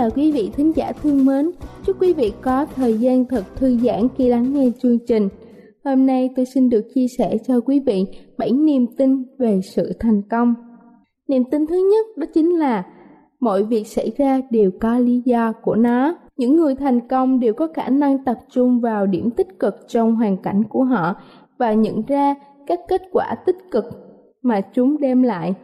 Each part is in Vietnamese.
Chào quý vị thính giả thương mến. Chúc quý vị có thời gian thật thư giãn khi lắng nghe chương trình. Hôm nay tôi xin được chia sẻ cho quý vị 7 niềm tin về sự thành công. Niềm tin thứ nhất đó chính là mọi việc xảy ra đều có lý do của nó. Những người thành công đều có khả năng tập trung vào điểm tích cực trong hoàn cảnh của họ và nhận ra các kết quả tích cực mà chúng đem lại.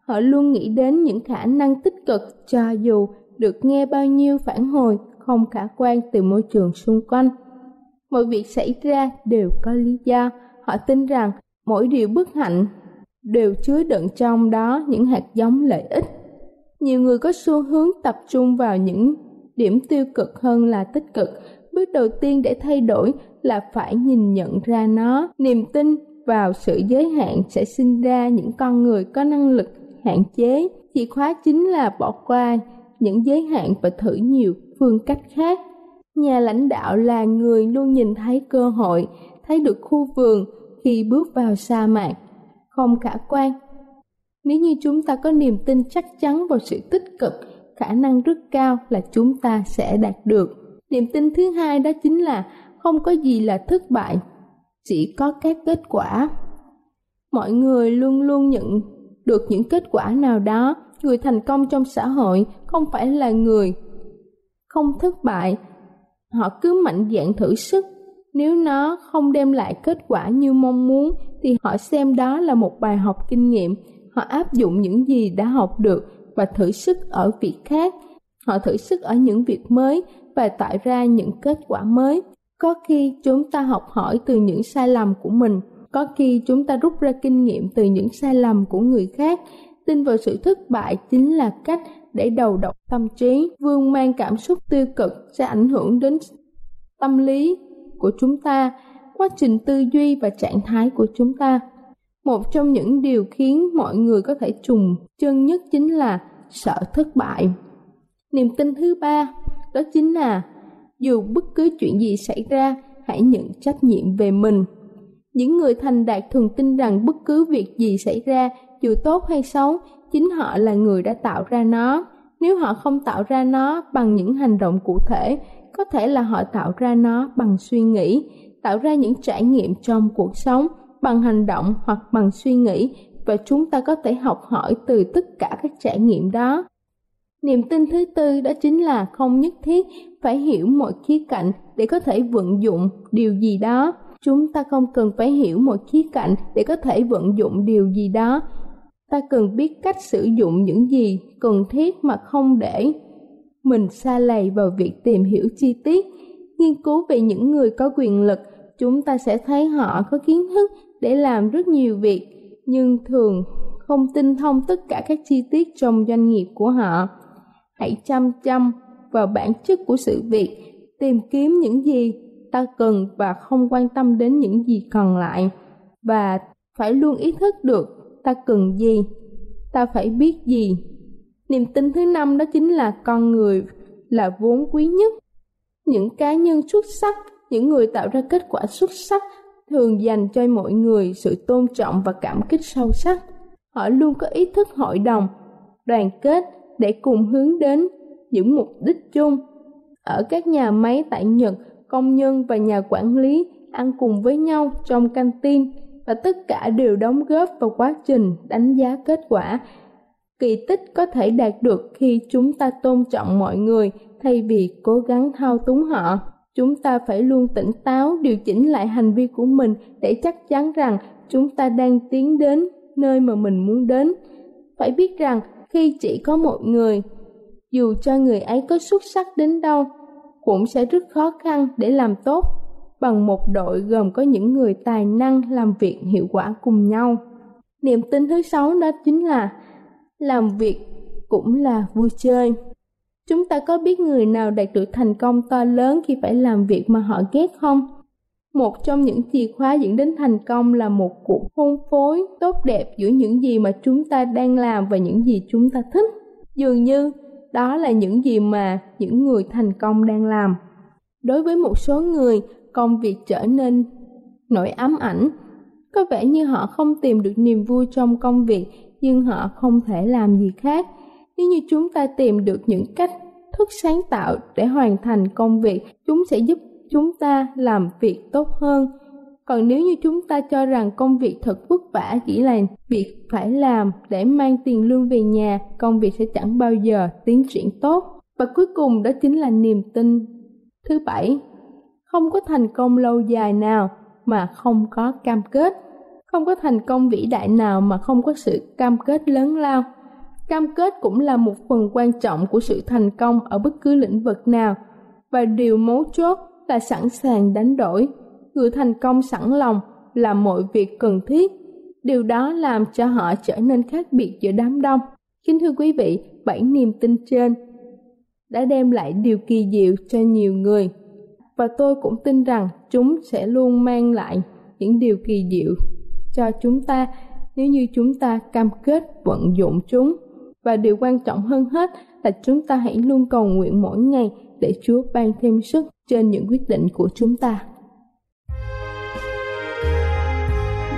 Họ luôn nghĩ đến những khả năng tích cực cho dù được nghe bao nhiêu phản hồi, không khả quan từ môi trường xung quanh. Mọi việc xảy ra đều có lý do. Họ tin rằng mỗi điều bất hạnh đều chứa đựng trong đó những hạt giống lợi ích. Nhiều người có xu hướng tập trung vào những điểm tiêu cực hơn là tích cực. Bước đầu tiên để thay đổi là phải nhìn nhận ra nó. Niềm tin vào sự giới hạn sẽ sinh ra những con người có năng lực hạn chế. Chìa khóa chính là bỏ qua những giới hạn và thử nhiều phương cách khác. Nhà lãnh đạo là người luôn nhìn thấy cơ hội, thấy được khu vườn khi bước vào sa mạc, không khả quan. Nếu như chúng ta có niềm tin chắc chắn vào sự tích cực, khả năng rất cao là chúng ta sẽ đạt được. Niềm tin thứ hai đó chính là không có gì là thất bại, chỉ có các kết quả. Mọi người luôn luôn nhận được những kết quả nào đó, người thành công trong xã hội không phải là người không thất bại. Họ cứ mạnh dạn thử sức. Nếu nó không đem lại kết quả như mong muốn thì họ xem đó là một bài học kinh nghiệm. Họ áp dụng những gì đã học được và thử sức ở việc khác. Họ thử sức ở những việc mới và tạo ra những kết quả mới. Có khi chúng ta học hỏi từ những sai lầm của mình có khi chúng ta rút ra kinh nghiệm từ những sai lầm của người khác, tin vào sự thất bại chính là cách để đầu độc tâm trí, vương mang cảm xúc tiêu cực sẽ ảnh hưởng đến tâm lý của chúng ta, quá trình tư duy và trạng thái của chúng ta. Một trong những điều khiến mọi người có thể trùng chân nhất chính là sợ thất bại. Niềm tin thứ ba, đó chính là dù bất cứ chuyện gì xảy ra, hãy nhận trách nhiệm về mình những người thành đạt thường tin rằng bất cứ việc gì xảy ra, dù tốt hay xấu, chính họ là người đã tạo ra nó. Nếu họ không tạo ra nó bằng những hành động cụ thể, có thể là họ tạo ra nó bằng suy nghĩ, tạo ra những trải nghiệm trong cuộc sống, bằng hành động hoặc bằng suy nghĩ, và chúng ta có thể học hỏi từ tất cả các trải nghiệm đó. Niềm tin thứ tư đó chính là không nhất thiết phải hiểu mọi khía cạnh để có thể vận dụng điều gì đó chúng ta không cần phải hiểu một khía cạnh để có thể vận dụng điều gì đó. Ta cần biết cách sử dụng những gì cần thiết mà không để mình xa lầy vào việc tìm hiểu chi tiết. Nghiên cứu về những người có quyền lực, chúng ta sẽ thấy họ có kiến thức để làm rất nhiều việc, nhưng thường không tinh thông tất cả các chi tiết trong doanh nghiệp của họ. Hãy chăm chăm vào bản chất của sự việc, tìm kiếm những gì ta cần và không quan tâm đến những gì còn lại. Và phải luôn ý thức được ta cần gì. Ta phải biết gì. Niềm tin thứ năm đó chính là con người là vốn quý nhất. Những cá nhân xuất sắc, những người tạo ra kết quả xuất sắc thường dành cho mọi người sự tôn trọng và cảm kích sâu sắc. Họ luôn có ý thức hội đồng, đoàn kết để cùng hướng đến những mục đích chung. Ở các nhà máy tại nhật công nhân và nhà quản lý ăn cùng với nhau trong căng tin và tất cả đều đóng góp vào quá trình đánh giá kết quả. Kỳ tích có thể đạt được khi chúng ta tôn trọng mọi người thay vì cố gắng thao túng họ. Chúng ta phải luôn tỉnh táo điều chỉnh lại hành vi của mình để chắc chắn rằng chúng ta đang tiến đến nơi mà mình muốn đến. Phải biết rằng khi chỉ có một người, dù cho người ấy có xuất sắc đến đâu cũng sẽ rất khó khăn để làm tốt bằng một đội gồm có những người tài năng làm việc hiệu quả cùng nhau. Niềm tin thứ sáu đó chính là làm việc cũng là vui chơi. Chúng ta có biết người nào đạt được thành công to lớn khi phải làm việc mà họ ghét không? Một trong những chìa khóa dẫn đến thành công là một cuộc hôn phối tốt đẹp giữa những gì mà chúng ta đang làm và những gì chúng ta thích. Dường như đó là những gì mà những người thành công đang làm. Đối với một số người, công việc trở nên nỗi ám ảnh. Có vẻ như họ không tìm được niềm vui trong công việc, nhưng họ không thể làm gì khác. Nếu như chúng ta tìm được những cách thức sáng tạo để hoàn thành công việc, chúng sẽ giúp chúng ta làm việc tốt hơn còn nếu như chúng ta cho rằng công việc thật vất vả chỉ là việc phải làm để mang tiền lương về nhà, công việc sẽ chẳng bao giờ tiến triển tốt. Và cuối cùng đó chính là niềm tin. Thứ bảy, không có thành công lâu dài nào mà không có cam kết. Không có thành công vĩ đại nào mà không có sự cam kết lớn lao. Cam kết cũng là một phần quan trọng của sự thành công ở bất cứ lĩnh vực nào. Và điều mấu chốt là sẵn sàng đánh đổi người thành công sẵn lòng làm mọi việc cần thiết. Điều đó làm cho họ trở nên khác biệt giữa đám đông. Kính thưa quý vị, bảy niềm tin trên đã đem lại điều kỳ diệu cho nhiều người. Và tôi cũng tin rằng chúng sẽ luôn mang lại những điều kỳ diệu cho chúng ta nếu như chúng ta cam kết vận dụng chúng. Và điều quan trọng hơn hết là chúng ta hãy luôn cầu nguyện mỗi ngày để Chúa ban thêm sức trên những quyết định của chúng ta.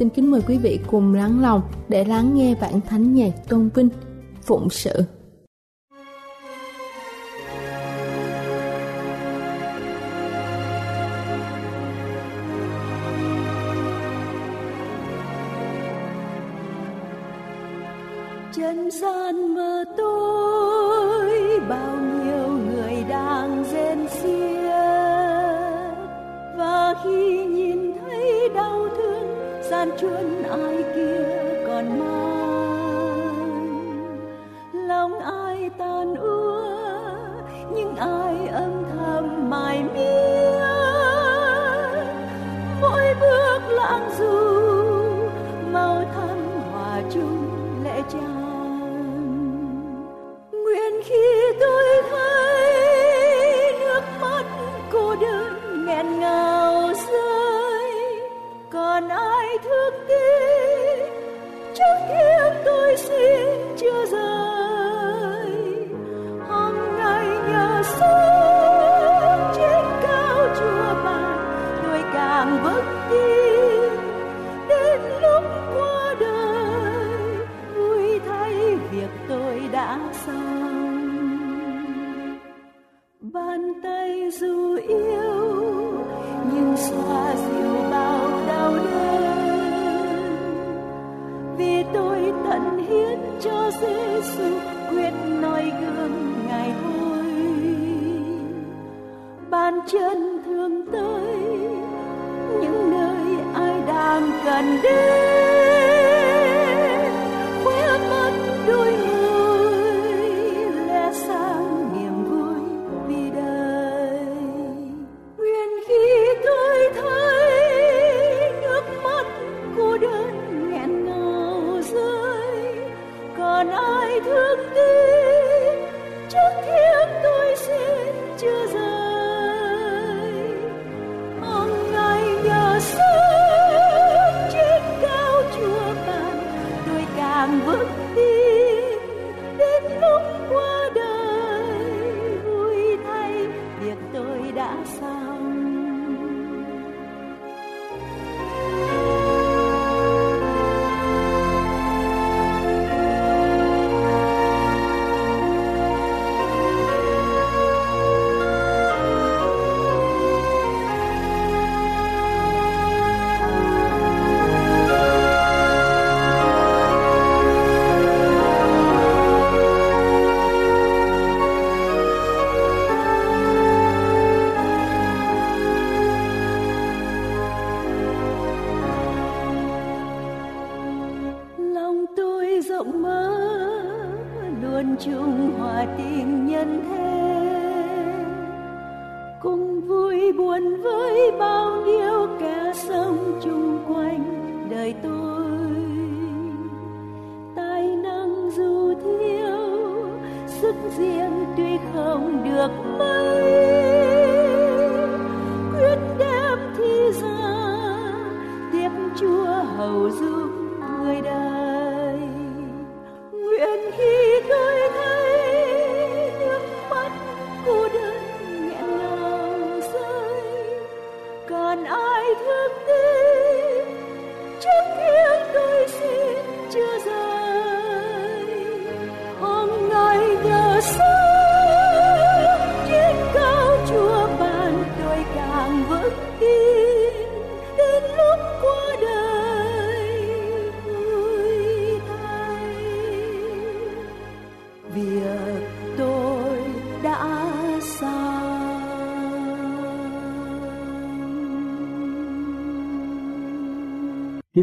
xin kính mời quý vị cùng lắng lòng để lắng nghe bản thánh nhạc tôn vinh, phụng sự. trần gian mơ tôi gian truân ai kia còn mang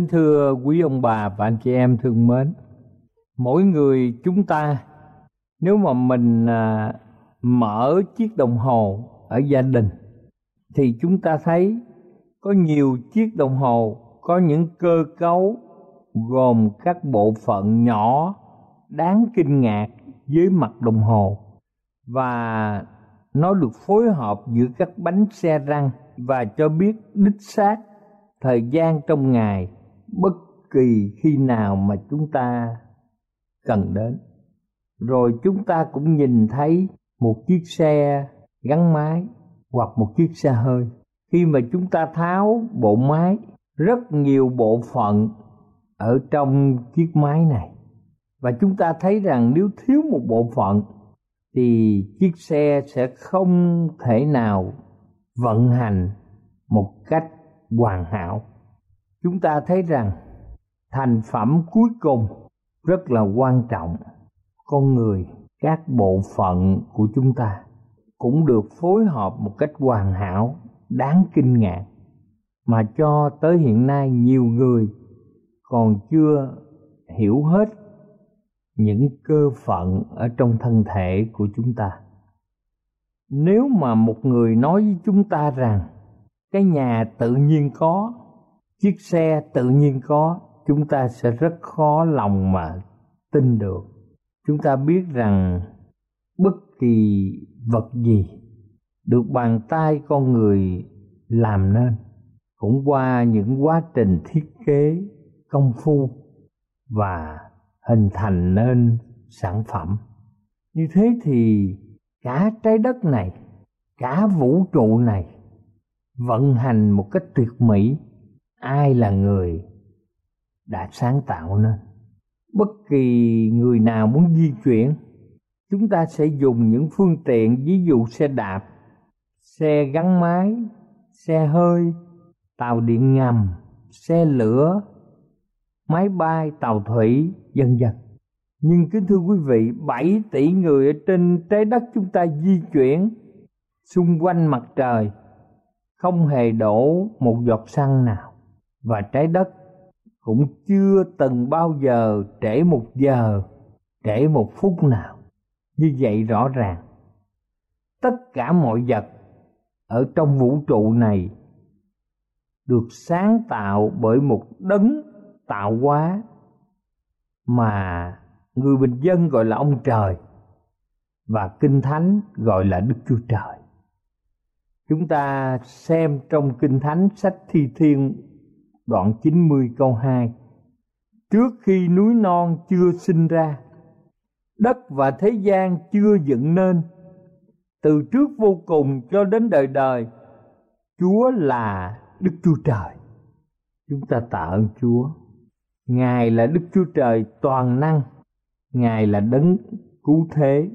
Kính thưa quý ông bà và anh chị em thương mến, mỗi người chúng ta nếu mà mình à, mở chiếc đồng hồ ở gia đình thì chúng ta thấy có nhiều chiếc đồng hồ có những cơ cấu gồm các bộ phận nhỏ đáng kinh ngạc dưới mặt đồng hồ và nó được phối hợp giữa các bánh xe răng và cho biết đích xác thời gian trong ngày bất kỳ khi nào mà chúng ta cần đến. Rồi chúng ta cũng nhìn thấy một chiếc xe gắn máy hoặc một chiếc xe hơi. Khi mà chúng ta tháo bộ máy, rất nhiều bộ phận ở trong chiếc máy này. Và chúng ta thấy rằng nếu thiếu một bộ phận, thì chiếc xe sẽ không thể nào vận hành một cách hoàn hảo chúng ta thấy rằng thành phẩm cuối cùng rất là quan trọng. Con người, các bộ phận của chúng ta cũng được phối hợp một cách hoàn hảo, đáng kinh ngạc. Mà cho tới hiện nay, nhiều người còn chưa hiểu hết những cơ phận ở trong thân thể của chúng ta. Nếu mà một người nói với chúng ta rằng cái nhà tự nhiên có chiếc xe tự nhiên có, chúng ta sẽ rất khó lòng mà tin được. Chúng ta biết rằng bất kỳ vật gì được bàn tay con người làm nên, cũng qua những quá trình thiết kế, công phu và hình thành nên sản phẩm. Như thế thì cả trái đất này, cả vũ trụ này vận hành một cách tuyệt mỹ ai là người đã sáng tạo nên? Bất kỳ người nào muốn di chuyển, chúng ta sẽ dùng những phương tiện, ví dụ xe đạp, xe gắn máy, xe hơi, tàu điện ngầm, xe lửa, máy bay, tàu thủy, vân vân. Nhưng kính thưa quý vị 7 tỷ người ở trên trái đất chúng ta di chuyển xung quanh mặt trời, không hề đổ một giọt xăng nào và trái đất cũng chưa từng bao giờ trễ một giờ, trễ một phút nào. Như vậy rõ ràng, tất cả mọi vật ở trong vũ trụ này được sáng tạo bởi một đấng tạo hóa mà người bình dân gọi là ông trời và kinh thánh gọi là đức chúa trời. Chúng ta xem trong kinh thánh sách thi thiên đoạn 90 câu 2 trước khi núi non chưa sinh ra, đất và thế gian chưa dựng nên. Từ trước vô cùng cho đến đời đời, chúa là đức chúa trời. Chúng ta tạ ơn chúa. Ngài là đức chúa trời toàn năng. Ngài là đấng cứu thế.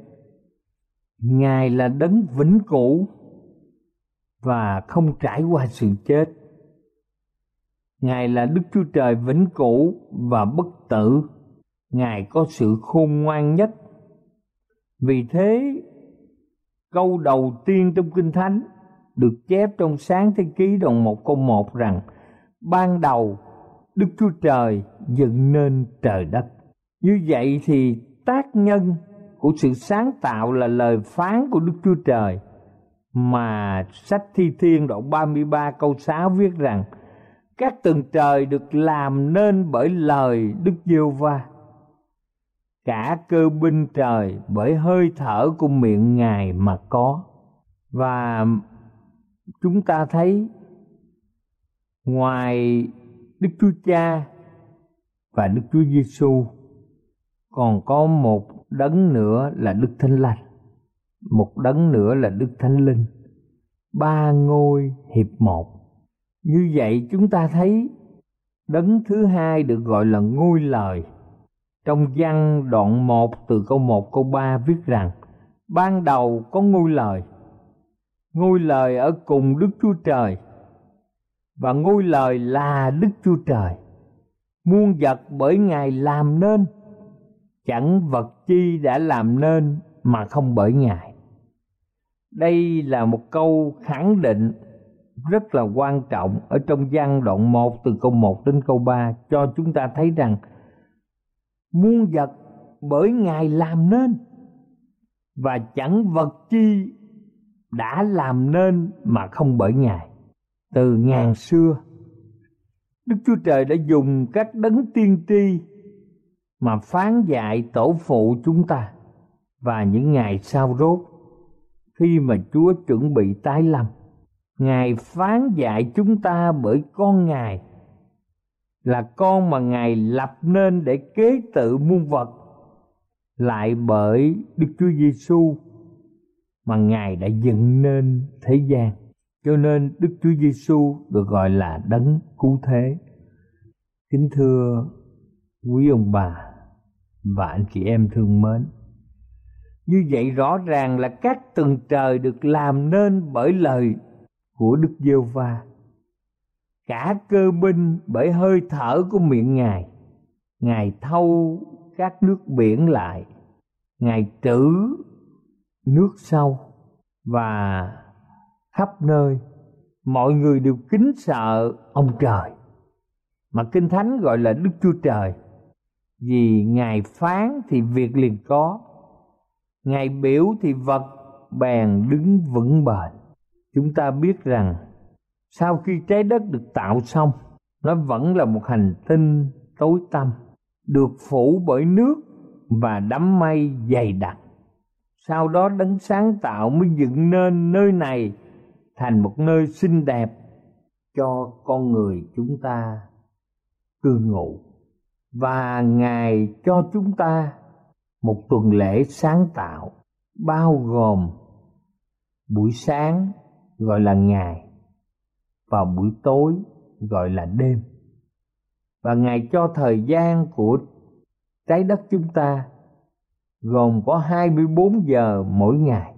Ngài là đấng vĩnh cửu và không trải qua sự chết ngài là đức chúa trời vĩnh cửu và bất tử. Ngài có sự khôn ngoan nhất. Vì thế, câu đầu tiên trong kinh thánh được chép trong sáng thế ký đoạn một câu một rằng, ban đầu, đức chúa trời dựng nên trời đất. Như vậy thì tác nhân của sự sáng tạo là lời phán của Đức Chúa Trời. Mà sách Thi Thiên đoạn 33 câu 6 viết rằng các tầng trời được làm nên bởi lời Đức Giêsu va cả cơ binh trời bởi hơi thở của miệng ngài mà có và chúng ta thấy ngoài Đức Chúa Cha và Đức Chúa Giêsu còn có một đấng nữa là Đức Thánh Lành, một đấng nữa là Đức Thánh Linh. Ba ngôi hiệp một. Như vậy chúng ta thấy đấng thứ hai được gọi là ngôi lời. Trong văn đoạn 1 từ câu 1 câu 3 viết rằng, Ban đầu có ngôi lời Ngôi lời ở cùng Đức Chúa Trời, Và ngôi lời là Đức Chúa Trời Muôn vật bởi Ngài làm nên, chẳng vật chi đã làm nên mà không bởi ngài đây là một câu khẳng định rất là quan trọng ở trong văn đoạn 1 từ câu 1 đến câu 3 cho chúng ta thấy rằng muôn vật bởi Ngài làm nên và chẳng vật chi đã làm nên mà không bởi Ngài. Từ ngàn xưa, Đức Chúa Trời đã dùng các đấng tiên tri mà phán dạy tổ phụ chúng ta và những ngày sau rốt khi mà Chúa chuẩn bị tái lâm. Ngài phán dạy chúng ta bởi con Ngài, là con mà Ngài lập nên để kế tự muôn vật, lại bởi Đức Chúa Giêsu mà Ngài đã dựng nên thế gian. Cho nên Đức Chúa Giêsu được gọi là đấng cứu thế. Kính thưa quý ông bà và anh chị em thương mến, như vậy rõ ràng là các tầng trời được làm nên bởi lời của đức giê va cả cơ binh bởi hơi thở của miệng ngài. Ngài thâu các nước biển lại. Ngài trữ nước sâu và khắp nơi. Mọi người đều kính sợ ông trời. Mà kinh thánh gọi là đức chúa trời. Vì ngài phán thì việc liền có. Ngài biểu thì vật bèn đứng vững bền chúng ta biết rằng, sau khi trái đất được tạo xong, nó vẫn là một hành tinh tối tăm, được phủ bởi nước và đám mây dày đặc. Sau đó đấng sáng tạo mới dựng nên nơi này thành một nơi xinh đẹp cho con người chúng ta cư ngụ. Và ngài cho chúng ta một tuần lễ sáng tạo, bao gồm buổi sáng gọi là ngày và buổi tối gọi là đêm và ngài cho thời gian của trái đất chúng ta gồm có 24 giờ mỗi ngày.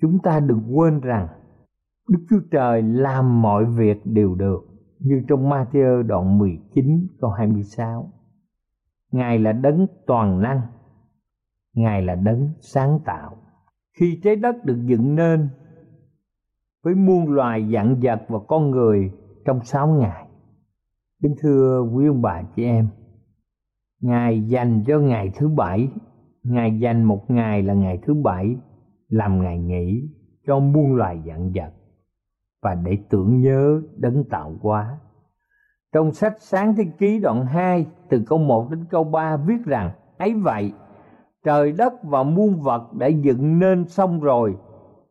Chúng ta đừng quên rằng Đức Chúa Trời làm mọi việc đều được như trong Matthew đoạn 19 câu 26. Ngài là đấng toàn năng, Ngài là đấng sáng tạo. Khi trái đất được dựng nên với muôn loài dạng vật và con người trong sáu ngày. Kính thưa quý ông bà chị em, Ngài dành cho ngày thứ bảy, Ngài dành một ngày là ngày thứ bảy làm ngày nghỉ cho muôn loài dạng vật và để tưởng nhớ đấng tạo hóa. Trong sách Sáng Thế Ký đoạn 2 từ câu 1 đến câu 3 viết rằng ấy vậy trời đất và muôn vật đã dựng nên xong rồi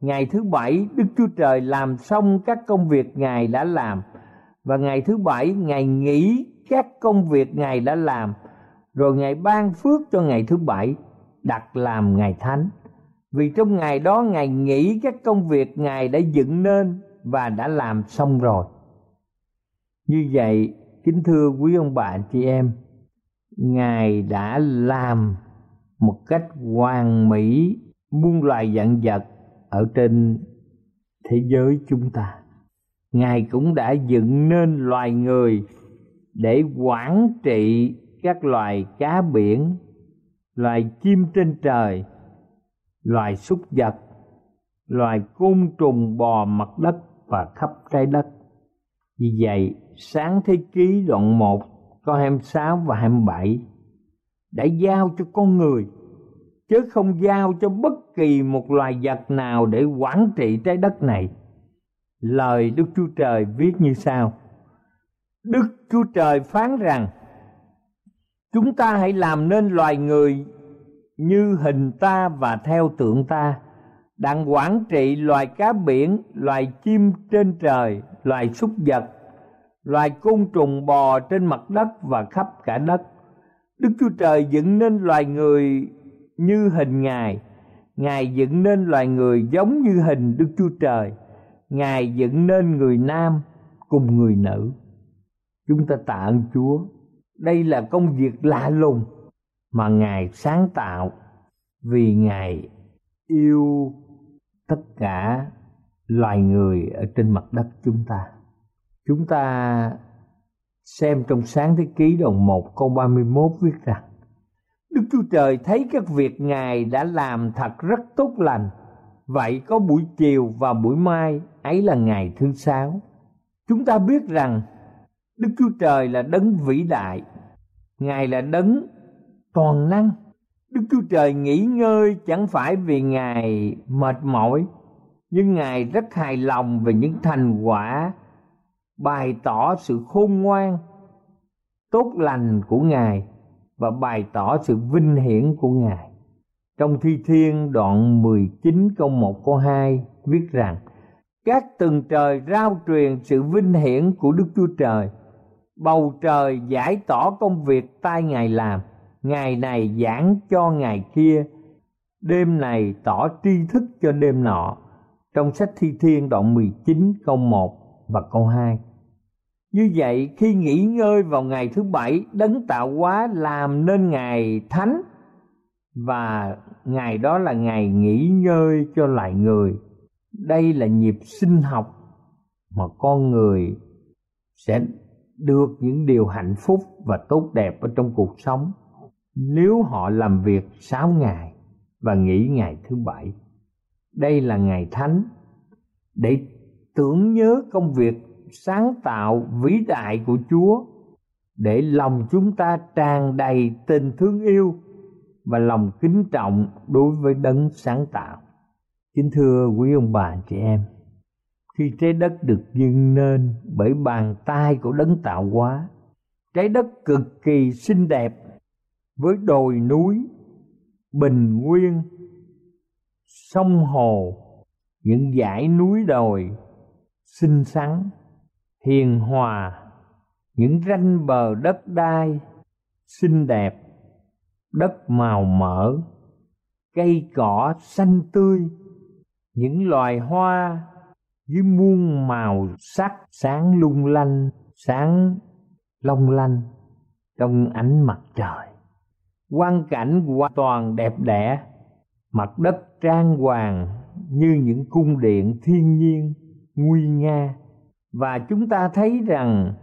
ngày thứ bảy, đức chúa trời làm xong các công việc ngài đã làm. Và ngày thứ bảy, ngài nghỉ các công việc ngài đã làm. Rồi ngài ban phước cho ngày thứ bảy, đặt làm ngày thánh. Vì trong ngày đó, ngài nghỉ các công việc ngài đã dựng nên và đã làm xong rồi. Như vậy, kính thưa quý ông bà chị em, ngài đã làm một cách hoàn mỹ, muôn loài dạng vật ở trên thế giới chúng ta. Ngài cũng đã dựng nên loài người để quản trị các loài cá biển, loài chim trên trời, loài súc vật, loài côn trùng bò mặt đất và khắp trái đất. Vì vậy, sáng thế ký đoạn 1 câu 26 và 27 đã giao cho con người chứ không giao cho bất kỳ một loài vật nào để quản trị trái đất này. Lời Đức Chúa Trời viết như sau: Đức Chúa Trời phán rằng: Chúng ta hãy làm nên loài người như hình ta và theo tượng ta, đang quản trị loài cá biển, loài chim trên trời, loài súc vật, loài côn trùng bò trên mặt đất và khắp cả đất. Đức Chúa Trời dựng nên loài người như hình Ngài. Ngài dựng nên loài người giống như hình Đức Chúa Trời. Ngài dựng nên người nam cùng người nữ. Chúng ta tạ ơn Chúa. Đây là công việc lạ lùng mà Ngài sáng tạo vì Ngài yêu tất cả loài người ở trên mặt đất chúng ta. Chúng ta xem trong sáng thế ký đoạn 1 câu 31 viết rằng Đức Chúa Trời thấy các việc Ngài đã làm thật rất tốt lành. Vậy có buổi chiều và buổi mai ấy là ngày thứ sáu. Chúng ta biết rằng Đức Chúa Trời là đấng vĩ đại. Ngài là đấng toàn năng. Đức Chúa Trời nghỉ ngơi chẳng phải vì Ngài mệt mỏi, nhưng Ngài rất hài lòng về những thành quả bày tỏ sự khôn ngoan, tốt lành của Ngài và bày tỏ sự vinh hiển của Ngài. Trong Thi Thiên đoạn 19 câu 1 câu 2 viết rằng, Các tầng trời rao truyền sự vinh hiển của Đức Chúa Trời. Bầu trời giải tỏ công việc tay Ngài làm. Ngày này giảng cho ngày kia. Đêm này tỏ tri thức cho đêm nọ. Trong sách Thi Thiên đoạn 19 câu 1 và câu 2 như vậy, khi nghỉ ngơi vào ngày thứ bảy, đấng tạo hóa làm nên ngày thánh. Và ngày đó là ngày nghỉ ngơi cho lại người. Đây là nhịp sinh học mà con người sẽ được những điều hạnh phúc và tốt đẹp ở trong cuộc sống. Nếu họ làm việc sáu ngày và nghỉ ngày thứ bảy, đây là ngày thánh. Để tưởng nhớ công việc sáng tạo vĩ đại của Chúa để lòng chúng ta tràn đầy tình thương yêu và lòng kính trọng đối với đấng sáng tạo. Kính thưa quý ông bà chị em, khi trái đất được dựng nên bởi bàn tay của đấng tạo hóa, trái đất cực kỳ xinh đẹp với đồi núi, bình nguyên, sông hồ, những dãy núi đồi xinh xắn hiền hòa, những ranh bờ đất đai xinh đẹp, đất màu mỡ, cây cỏ xanh tươi, những loài hoa với muôn màu sắc sáng lung lanh, sáng long lanh trong ánh mặt trời. Quang cảnh hoàn toàn đẹp đẽ, mặt đất trang hoàng như những cung điện thiên nhiên nguy nga và chúng ta thấy rằng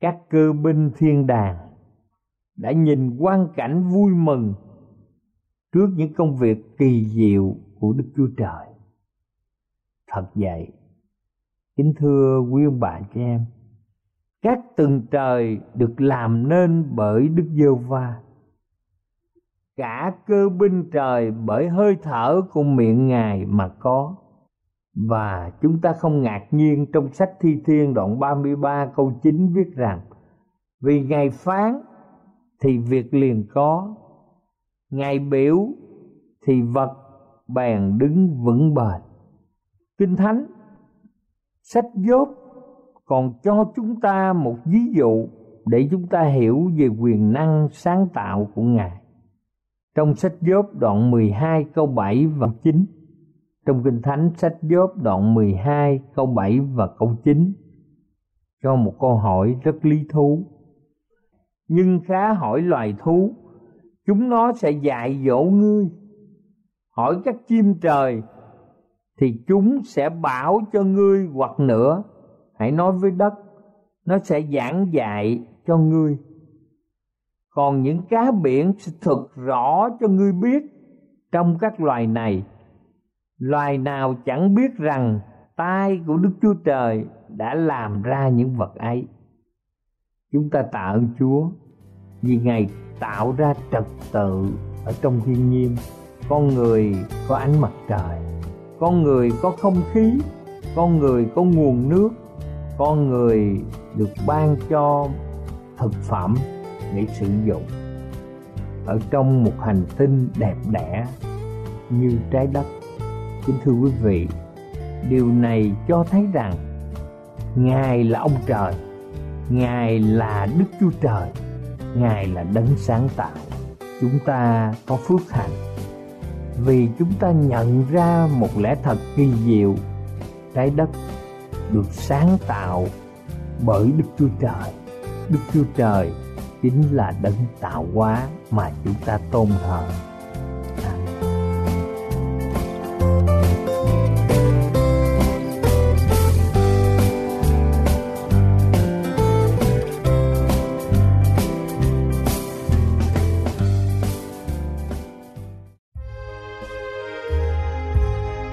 các cơ binh thiên đàng đã nhìn quang cảnh vui mừng trước những công việc kỳ diệu của Đức Chúa Trời. Thật vậy, kính thưa quý ông bà chị em, các tầng trời được làm nên bởi Đức Giêsu va cả cơ binh trời bởi hơi thở của miệng Ngài mà có. Và chúng ta không ngạc nhiên trong sách Thi Thiên đoạn 33 câu 9 viết rằng Vì Ngài phán thì việc liền có, Ngài biểu thì vật bèn đứng vững bền. Kinh Thánh, sách dốt còn cho chúng ta một ví dụ để chúng ta hiểu về quyền năng sáng tạo của Ngài trong sách Gióp đoạn 12 câu 7 và 9. Trong Kinh Thánh sách Gióp đoạn 12 câu 7 và câu 9 cho một câu hỏi rất lý thú. Nhưng khá hỏi loài thú, chúng nó sẽ dạy dỗ ngươi. Hỏi các chim trời thì chúng sẽ bảo cho ngươi hoặc nữa. Hãy nói với đất, nó sẽ giảng dạy cho ngươi còn những cá biển sẽ thực rõ cho ngươi biết trong các loài này loài nào chẳng biết rằng tay của đức chúa trời đã làm ra những vật ấy. Chúng ta tạ ơn chúa vì ngài tạo ra trật tự ở trong thiên nhiên. Con người có ánh mặt trời, con người có không khí, con người có nguồn nước, con người được ban cho thực phẩm để sử dụng. Ở trong một hành tinh đẹp đẽ như trái đất kính thưa quý vị, điều này cho thấy rằng ngài là ông trời, ngài là đức chúa trời, ngài là đấng sáng tạo. Chúng ta có phước hạnh vì chúng ta nhận ra một lẽ thật kỳ diệu. Trái đất được sáng tạo bởi đức chúa trời. Đức chúa trời chính là đấng tạo hóa mà chúng ta tôn thờ.